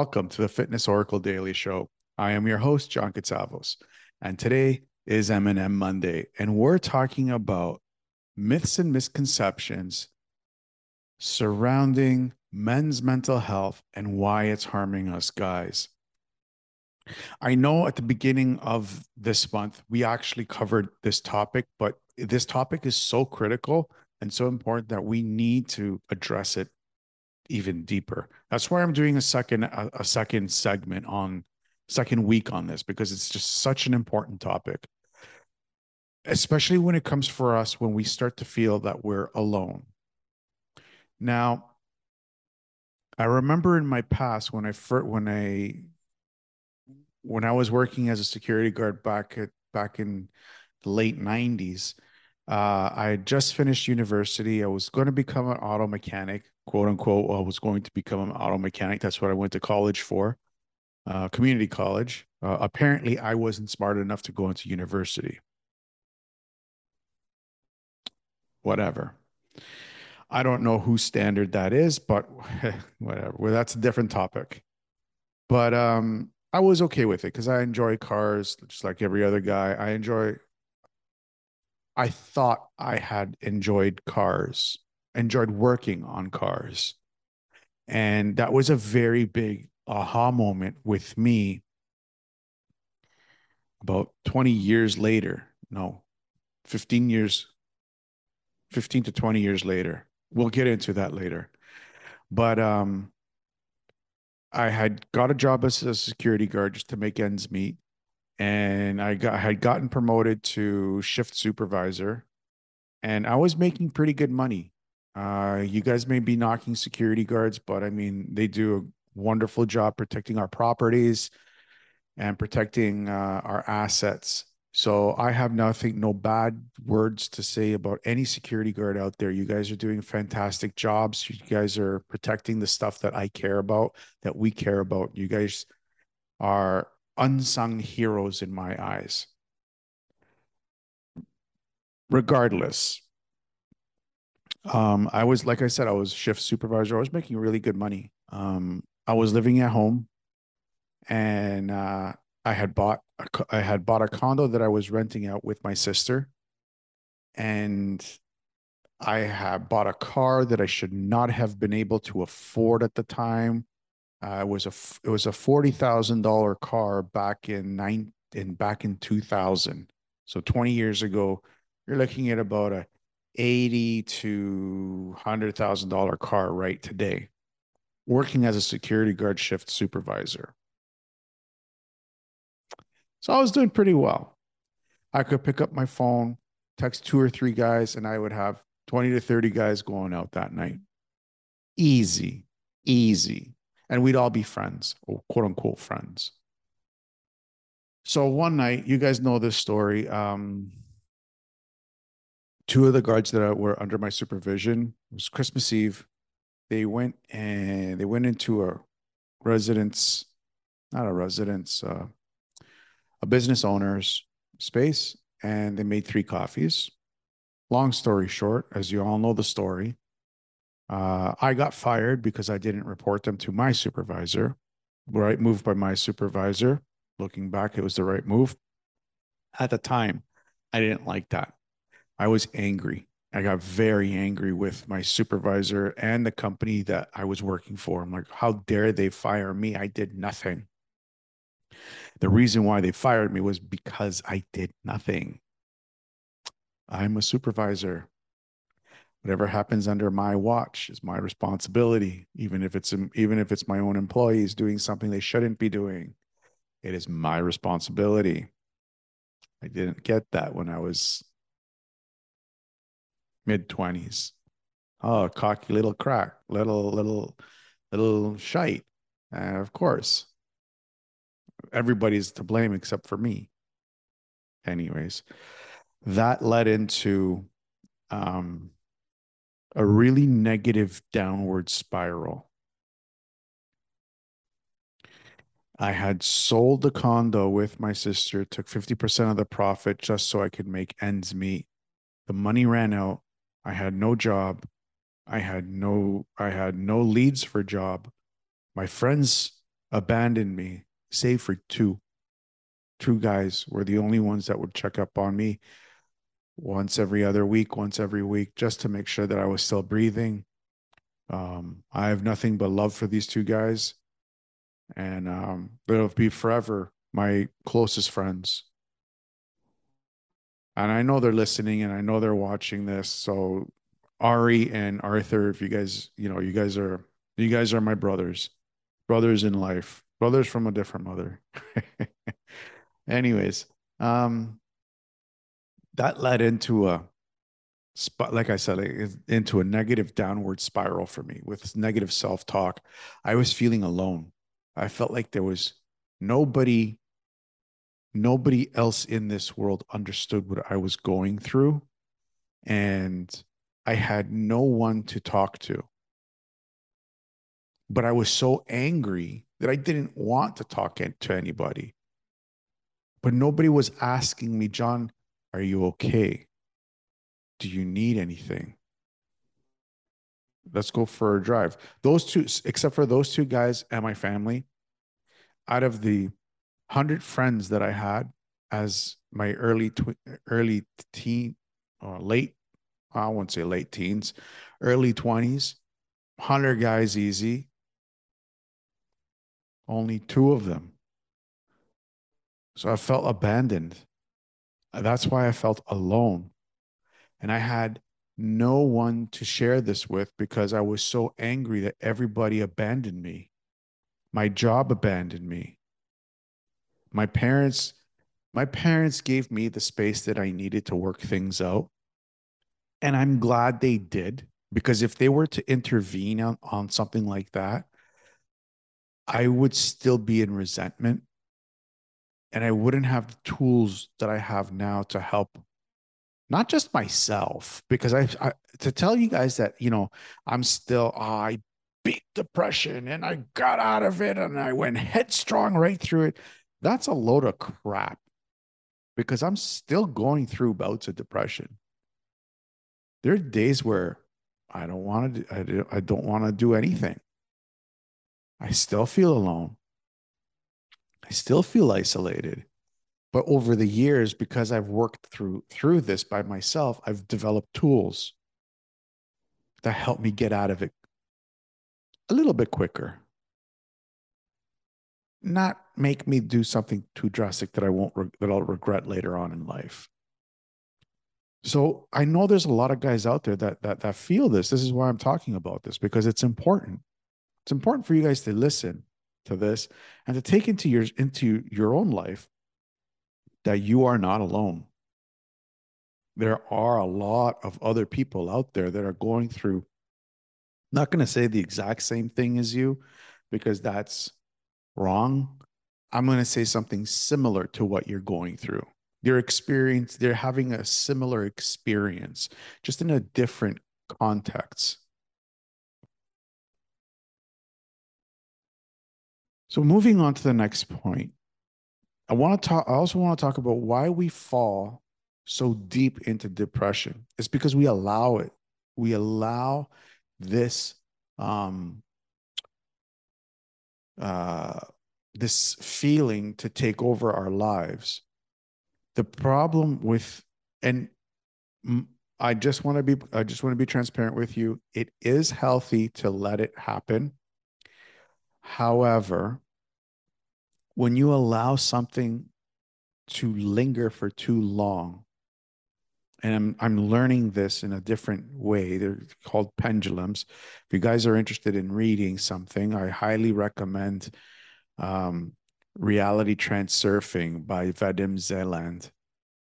Welcome to the Fitness Oracle Daily Show. I am your host, John Katsavos, and today is M&M Monday, and we're talking about myths and misconceptions surrounding men's mental health and why it's harming us guys. I know at the beginning of this month, we actually covered this topic, but this topic is so critical and so important that we need to address it even deeper. That's why I'm doing a second a, a second segment on second week on this because it's just such an important topic. Especially when it comes for us when we start to feel that we're alone. Now, I remember in my past when I first when I when I was working as a security guard back at back in the late 90s, uh, I had just finished university. I was going to become an auto mechanic, quote unquote. I was going to become an auto mechanic. That's what I went to college for, uh, community college. Uh, apparently, I wasn't smart enough to go into university. Whatever. I don't know whose standard that is, but whatever. Well, that's a different topic. But um, I was okay with it because I enjoy cars, just like every other guy. I enjoy I thought I had enjoyed cars, enjoyed working on cars. And that was a very big aha moment with me about 20 years later. No, 15 years, 15 to 20 years later. We'll get into that later. But um, I had got a job as a security guard just to make ends meet and I got had gotten promoted to shift supervisor, and I was making pretty good money. Uh, you guys may be knocking security guards, but I mean they do a wonderful job protecting our properties and protecting uh, our assets. So I have nothing, no bad words to say about any security guard out there. You guys are doing fantastic jobs. You guys are protecting the stuff that I care about, that we care about. You guys are unsung heroes in my eyes. Regardless, um, I was, like I said, I was shift supervisor. I was making really good money. Um, I was living at home and uh, I had bought a, I had bought a condo that I was renting out with my sister, and I had bought a car that I should not have been able to afford at the time. Uh, it was a it was a forty thousand dollar car back in nine in back in two thousand. So twenty years ago, you're looking at about a eighty to hundred thousand dollar car right today. Working as a security guard shift supervisor. So I was doing pretty well. I could pick up my phone, text two or three guys, and I would have 20 to 30 guys going out that night. Easy, easy and we'd all be friends, or quote unquote friends. So one night, you guys know this story. Um, two of the guards that were under my supervision it was Christmas Eve. They went and they went into a residence, not a residence, uh, a business owner's space, and they made three coffees. Long story short, as you all know the story, uh, I got fired because I didn't report them to my supervisor. Right move by my supervisor. Looking back, it was the right move. At the time, I didn't like that. I was angry. I got very angry with my supervisor and the company that I was working for. I'm like, how dare they fire me? I did nothing. The reason why they fired me was because I did nothing. I'm a supervisor whatever happens under my watch is my responsibility even if it's even if it's my own employees doing something they shouldn't be doing it is my responsibility i didn't get that when i was mid 20s oh cocky little crack little little little shite and of course everybody's to blame except for me anyways that led into um a really negative downward spiral. I had sold the condo with my sister, took 50% of the profit just so I could make ends meet. The money ran out. I had no job. I had no I had no leads for job. My friends abandoned me, save for two. Two guys were the only ones that would check up on me once every other week, once every week, just to make sure that I was still breathing. Um, I have nothing but love for these two guys, and um, they'll be forever my closest friends. And I know they're listening, and I know they're watching this. So, Ari and Arthur, if you guys, you know, you guys are you guys are my brothers, brothers in life, brothers from a different mother. Anyways, um, that led into a spot, like I said, into a negative downward spiral for me with negative self talk. I was feeling alone. I felt like there was nobody, nobody else in this world understood what I was going through. And I had no one to talk to. But I was so angry that I didn't want to talk to anybody. But nobody was asking me, John, are you okay? Do you need anything? Let's go for a drive. Those two, except for those two guys and my family, out of the hundred friends that I had as my early tw- early teen or late, I won't say late teens, early twenties, hundred guys easy. Only two of them. So I felt abandoned. That's why I felt alone. And I had no one to share this with because I was so angry that everybody abandoned me. My job abandoned me. My parents my parents gave me the space that I needed to work things out. And I'm glad they did because if they were to intervene on, on something like that, I would still be in resentment and I wouldn't have the tools that I have now to help not just myself because I, I, to tell you guys that you know i'm still oh, i beat depression and i got out of it and i went headstrong right through it that's a load of crap because i'm still going through bouts of depression. There are days where i don't want to i don't, I don't want to do anything. I still feel alone. I still feel isolated. But over the years because i've worked through through this by myself i've developed tools that help me get out of it a little bit quicker not make me do something too drastic that i won't re- that i'll regret later on in life. So i know there's a lot of guys out there that that that feel this. This is why i'm talking about this because it's important. It's important for you guys to listen to this and to take into your into your own life that you are not alone. There are a lot of other people out there that are going through, not going to say the exact same thing as you, because that's wrong. I'm going to say something similar to what you're going through. Your experience, they're having a similar experience, just in a different context. So, moving on to the next point, I want to talk. I also want to talk about why we fall so deep into depression. It's because we allow it. We allow this um, uh, this feeling to take over our lives. The problem with and I just want to be I just want to be transparent with you. It is healthy to let it happen. However, when you allow something to linger for too long, and I'm I'm learning this in a different way. They're called pendulums. If you guys are interested in reading something, I highly recommend um, Reality Transurfing by Vadim Zeland.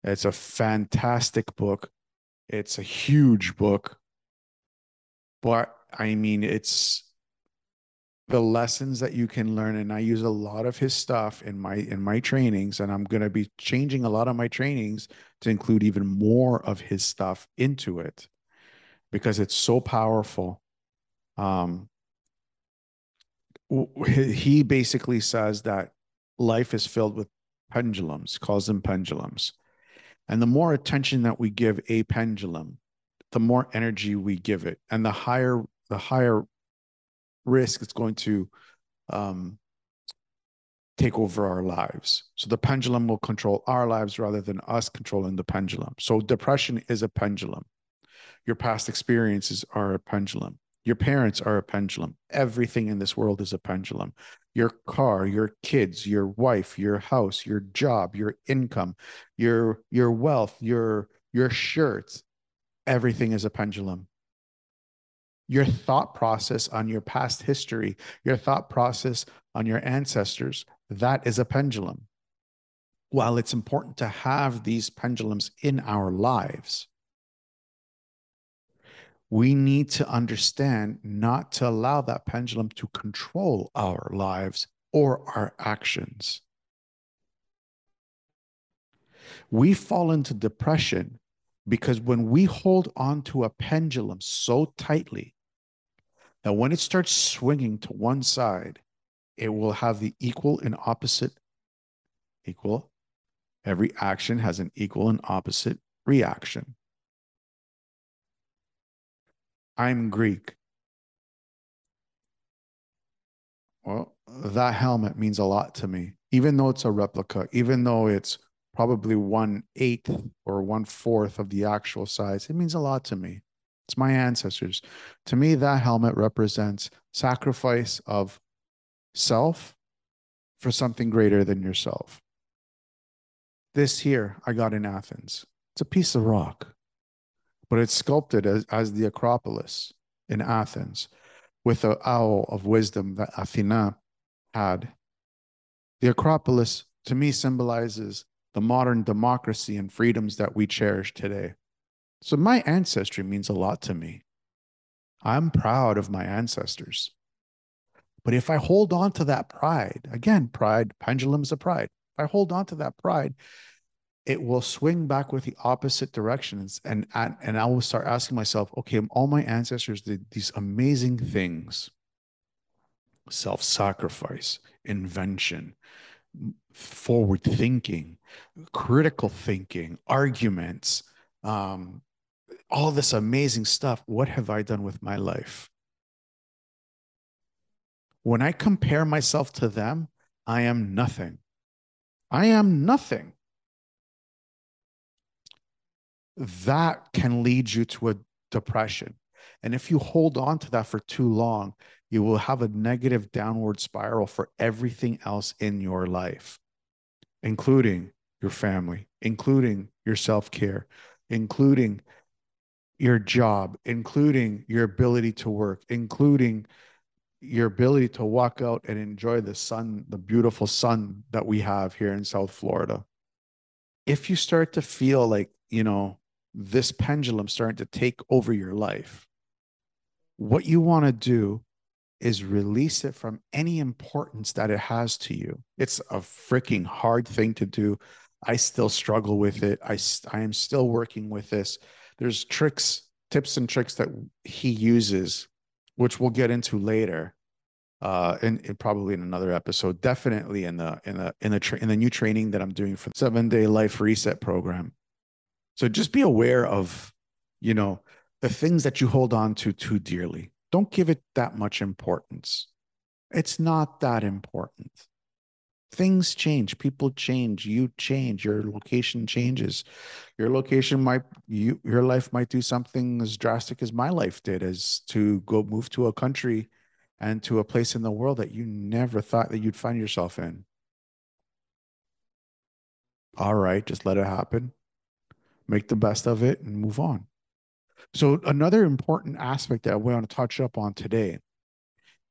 It's a fantastic book. It's a huge book, but I mean, it's the lessons that you can learn and i use a lot of his stuff in my in my trainings and i'm going to be changing a lot of my trainings to include even more of his stuff into it because it's so powerful. Um he basically says that life is filled with pendulums calls them pendulums. And the more attention that we give a pendulum the more energy we give it and the higher the higher risk it's going to um, take over our lives. So the pendulum will control our lives rather than us controlling the pendulum. So depression is a pendulum. Your past experiences are a pendulum. Your parents are a pendulum. Everything in this world is a pendulum. Your car, your kids, your wife, your house, your job, your income, your your wealth, your your shirts, everything is a pendulum your thought process on your past history, your thought process on your ancestors, that is a pendulum. While it's important to have these pendulums in our lives, we need to understand not to allow that pendulum to control our lives or our actions. We fall into depression because when we hold on to a pendulum so tightly now, when it starts swinging to one side, it will have the equal and opposite equal. Every action has an equal and opposite reaction. I'm Greek. Well, that helmet means a lot to me, even though it's a replica, even though it's probably one eighth or one fourth of the actual size, it means a lot to me. It's my ancestors. To me, that helmet represents sacrifice of self for something greater than yourself. This here I got in Athens. It's a piece of rock, but it's sculpted as, as the Acropolis in Athens with the owl of wisdom that Athena had. The Acropolis to me symbolizes the modern democracy and freedoms that we cherish today. So my ancestry means a lot to me. I'm proud of my ancestors. But if I hold on to that pride, again, pride, pendulums of pride, if I hold on to that pride, it will swing back with the opposite directions. And, and I will start asking myself, okay, all my ancestors did these amazing things self sacrifice, invention, forward thinking, critical thinking, arguments, um, all this amazing stuff. What have I done with my life? When I compare myself to them, I am nothing. I am nothing. That can lead you to a depression. And if you hold on to that for too long, you will have a negative downward spiral for everything else in your life, including your family, including your self care, including your job, including your ability to work, including your ability to walk out and enjoy the sun, the beautiful sun that we have here in South Florida. If you start to feel like, you know, this pendulum starting to take over your life, what you want to do is release it from any importance that it has to you. It's a freaking hard thing to do. I still struggle with it. I, I am still working with this there's tricks, tips and tricks that he uses, which we'll get into later. Uh, and, probably in another episode, definitely in the in the in the tra- in the new training that I'm doing for the seven day life reset program. So just be aware of, you know, the things that you hold on to too dearly. Don't give it that much importance. It's not that important things change people change you change your location changes. Your location might you your life might do something as drastic as my life did as to go move to a country and to a place in the world that you never thought that you'd find yourself in. All right just let it happen. Make the best of it and move on. So another important aspect that we want to touch up on today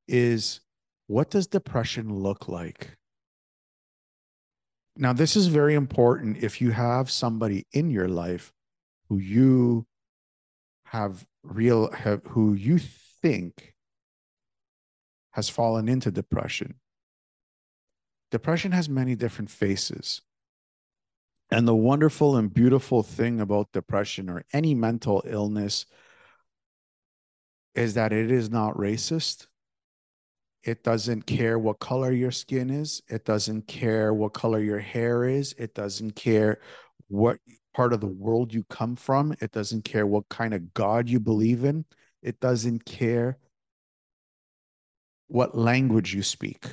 is what does depression look like now, this is very important if you have somebody in your life who you have real, have, who you think has fallen into depression. Depression has many different faces. And the wonderful and beautiful thing about depression or any mental illness is that it is not racist. It doesn't care what color your skin is. It doesn't care what color your hair is. It doesn't care what part of the world you come from. It doesn't care what kind of God you believe in. It doesn't care what language you speak.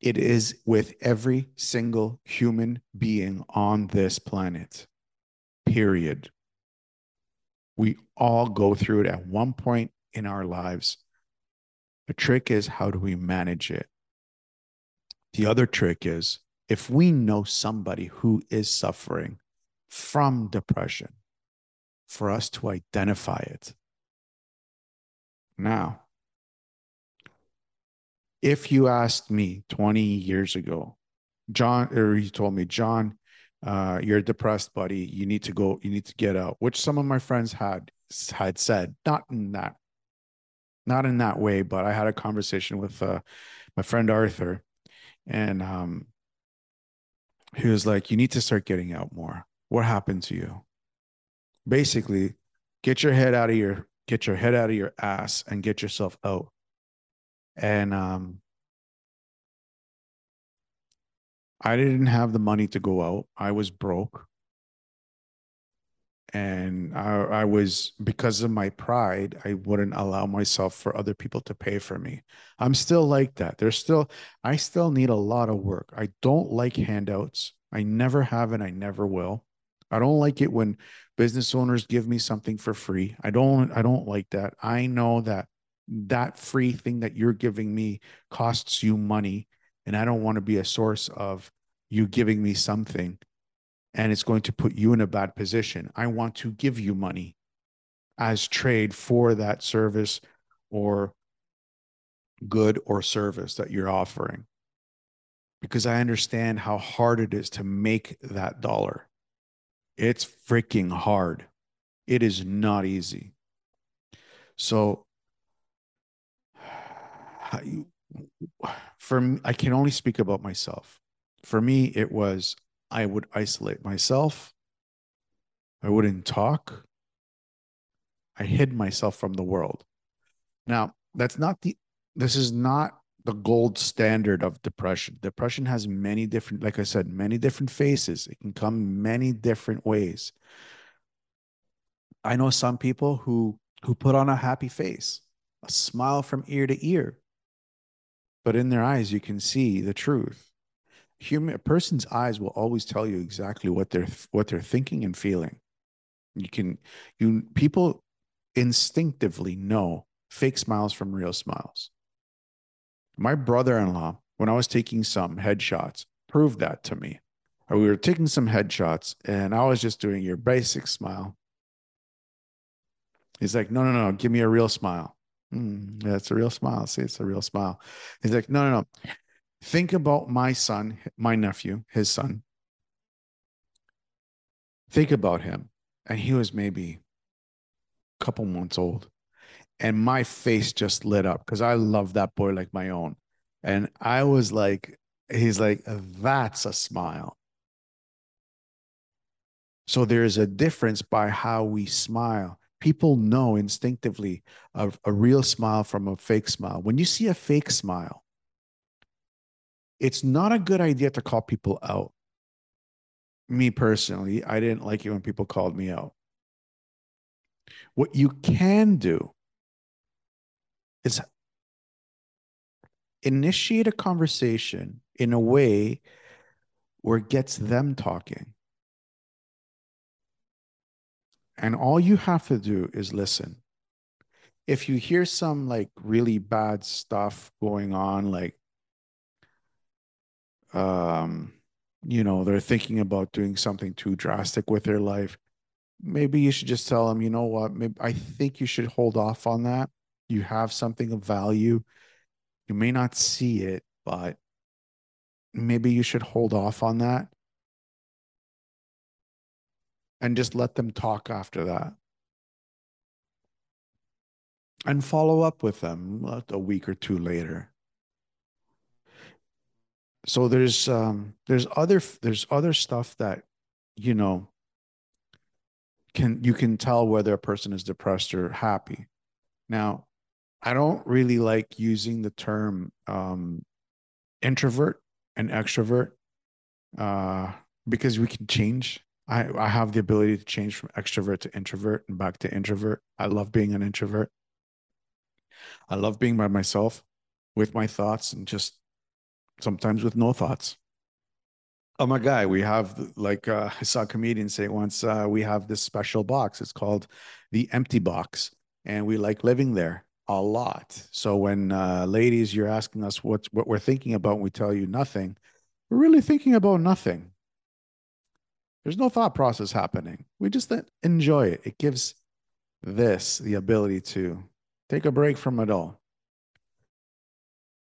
It is with every single human being on this planet, period. We all go through it at one point in our lives. The trick is how do we manage it? The other trick is if we know somebody who is suffering from depression, for us to identify it. Now, if you asked me 20 years ago, John, or you told me, John, uh, you're depressed, buddy. You need to go, you need to get out, which some of my friends had had said, not in that, not in that way, but I had a conversation with uh, my friend Arthur, and um, he was like, You need to start getting out more. What happened to you? Basically, get your head out of your get your head out of your ass and get yourself out. And um I didn't have the money to go out. I was broke and I, I, was because of my pride i wouldn't allow myself for other people to pay for me. I'm still like that. There's still i still need a lot of work. I don't like handouts. I never have and i never will. I don't like it when business owners give me something for free. I don't i don't like that. I know that that free thing that you're giving me costs you money and i don't want to be a source of you giving me something and it's going to put you in a bad position. I want to give you money as trade for that service or good or service that you're offering because I understand how hard it is to make that dollar. It's freaking hard. It is not easy. So, for me, I can only speak about myself. For me, it was I would isolate myself. I wouldn't talk. I hid myself from the world. Now, that's not the, this is not the gold standard of depression. Depression has many different, like I said, many different faces. It can come many different ways. I know some people who who put on a happy face, a smile from ear to ear, but in their eyes you can see the truth human a person's eyes will always tell you exactly what they're what they're thinking and feeling. You can you people instinctively know fake smiles from real smiles. My brother-in-law when i was taking some headshots proved that to me. Uh, we were taking some headshots and i was just doing your basic smile. He's like no no no give me a real smile. Mm, it's a real smile. See it's a real smile. He's like no no no Think about my son, my nephew, his son. Think about him. And he was maybe a couple months old. And my face just lit up because I love that boy like my own. And I was like, he's like, that's a smile. So there's a difference by how we smile. People know instinctively a, a real smile from a fake smile. When you see a fake smile, it's not a good idea to call people out. Me personally, I didn't like it when people called me out. What you can do is initiate a conversation in a way where it gets them talking. And all you have to do is listen. If you hear some like really bad stuff going on, like um, you know, they're thinking about doing something too drastic with their life, maybe you should just tell them, you know what, maybe I think you should hold off on that. You have something of value. You may not see it, but maybe you should hold off on that. And just let them talk after that. And follow up with them a week or two later so there's um there's other there's other stuff that you know can you can tell whether a person is depressed or happy. Now i don't really like using the term um introvert and extrovert uh because we can change. I i have the ability to change from extrovert to introvert and back to introvert. I love being an introvert. I love being by myself with my thoughts and just sometimes with no thoughts. Oh my guy, we have like uh, I saw a comedian say once, uh, we have this special box. It's called the empty box, and we like living there a lot. So when uh, ladies, you're asking us what what we're thinking about, and we tell you nothing, we're really thinking about nothing. There's no thought process happening. We just enjoy it. It gives this the ability to take a break from it all.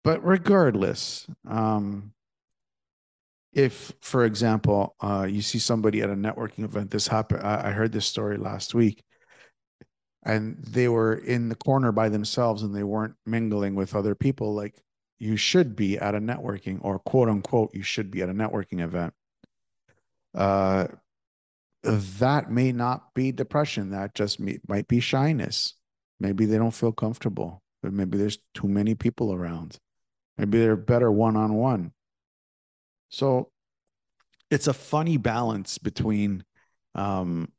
But regardless, um, if, for example, uh, you see somebody at a networking event, this happened. I, I heard this story last week, and they were in the corner by themselves and they weren't mingling with other people like you should be at a networking or quote unquote you should be at a networking event. Uh, that may not be depression. That just may, might be shyness. Maybe they don't feel comfortable. Maybe there's too many people around. Maybe they're better one on one. So it's a funny balance between um,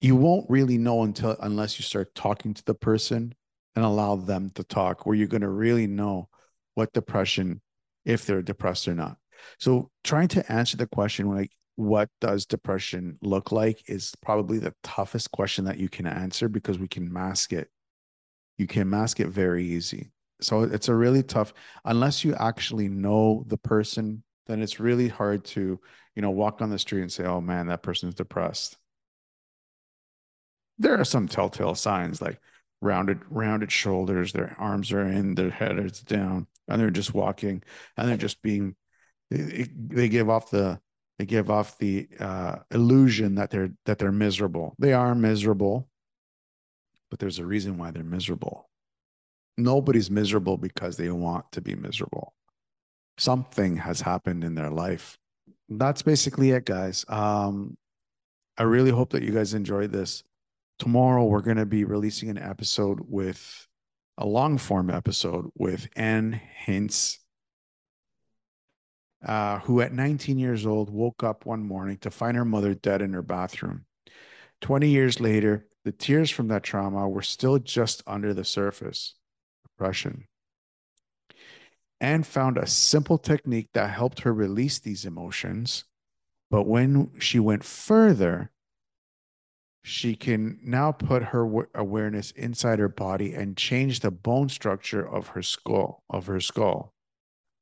you won't really know until unless you start talking to the person and allow them to talk, where you're going to really know what depression, if they're depressed or not. So trying to answer the question like what does depression look like is probably the toughest question that you can answer because we can mask it. You can mask it very easy. So it's a really tough unless you actually know the person then it's really hard to, you know, walk on the street and say, oh man, that person's depressed. There are some telltale signs like rounded, rounded shoulders, their arms are in, their head is down, and they're just walking and they're just being, they, they give off the, they give off the uh, illusion that they're that they're miserable. They are miserable, but there's a reason why they're miserable. Nobody's miserable because they want to be miserable something has happened in their life. That's basically it, guys. Um, I really hope that you guys enjoyed this. Tomorrow, we're going to be releasing an episode with a long form episode with Anne Hintz, uh, who at 19 years old woke up one morning to find her mother dead in her bathroom. 20 years later, the tears from that trauma were still just under the surface depression and found a simple technique that helped her release these emotions. But when she went further, she can now put her awareness inside her body and change the bone structure of her skull of her skull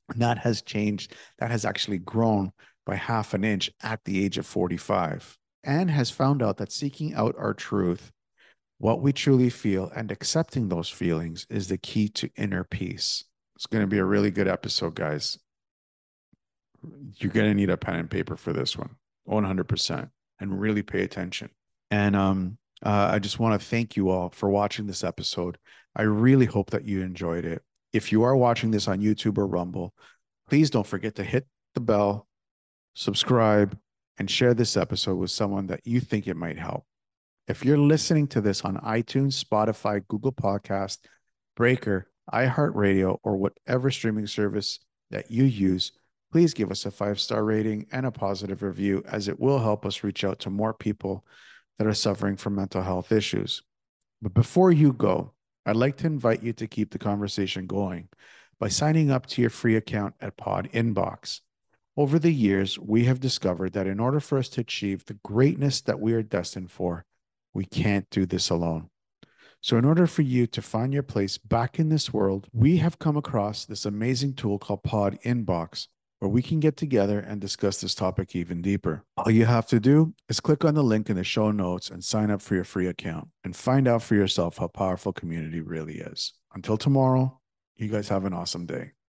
and that has changed that has actually grown by half an inch at the age of 45 and has found out that seeking out our truth what we truly feel and accepting those feelings is the key to inner peace it's going to be a really good episode, guys. You're going to need a pen and paper for this one, 100%, and really pay attention. And um, uh, I just want to thank you all for watching this episode. I really hope that you enjoyed it. If you are watching this on YouTube or Rumble, please don't forget to hit the bell, subscribe, and share this episode with someone that you think it might help. If you're listening to this on iTunes, Spotify, Google Podcast, Breaker, iHeartRadio, or whatever streaming service that you use, please give us a five star rating and a positive review as it will help us reach out to more people that are suffering from mental health issues. But before you go, I'd like to invite you to keep the conversation going by signing up to your free account at Pod Inbox. Over the years, we have discovered that in order for us to achieve the greatness that we are destined for, we can't do this alone. So, in order for you to find your place back in this world, we have come across this amazing tool called Pod Inbox, where we can get together and discuss this topic even deeper. All you have to do is click on the link in the show notes and sign up for your free account and find out for yourself how powerful community really is. Until tomorrow, you guys have an awesome day.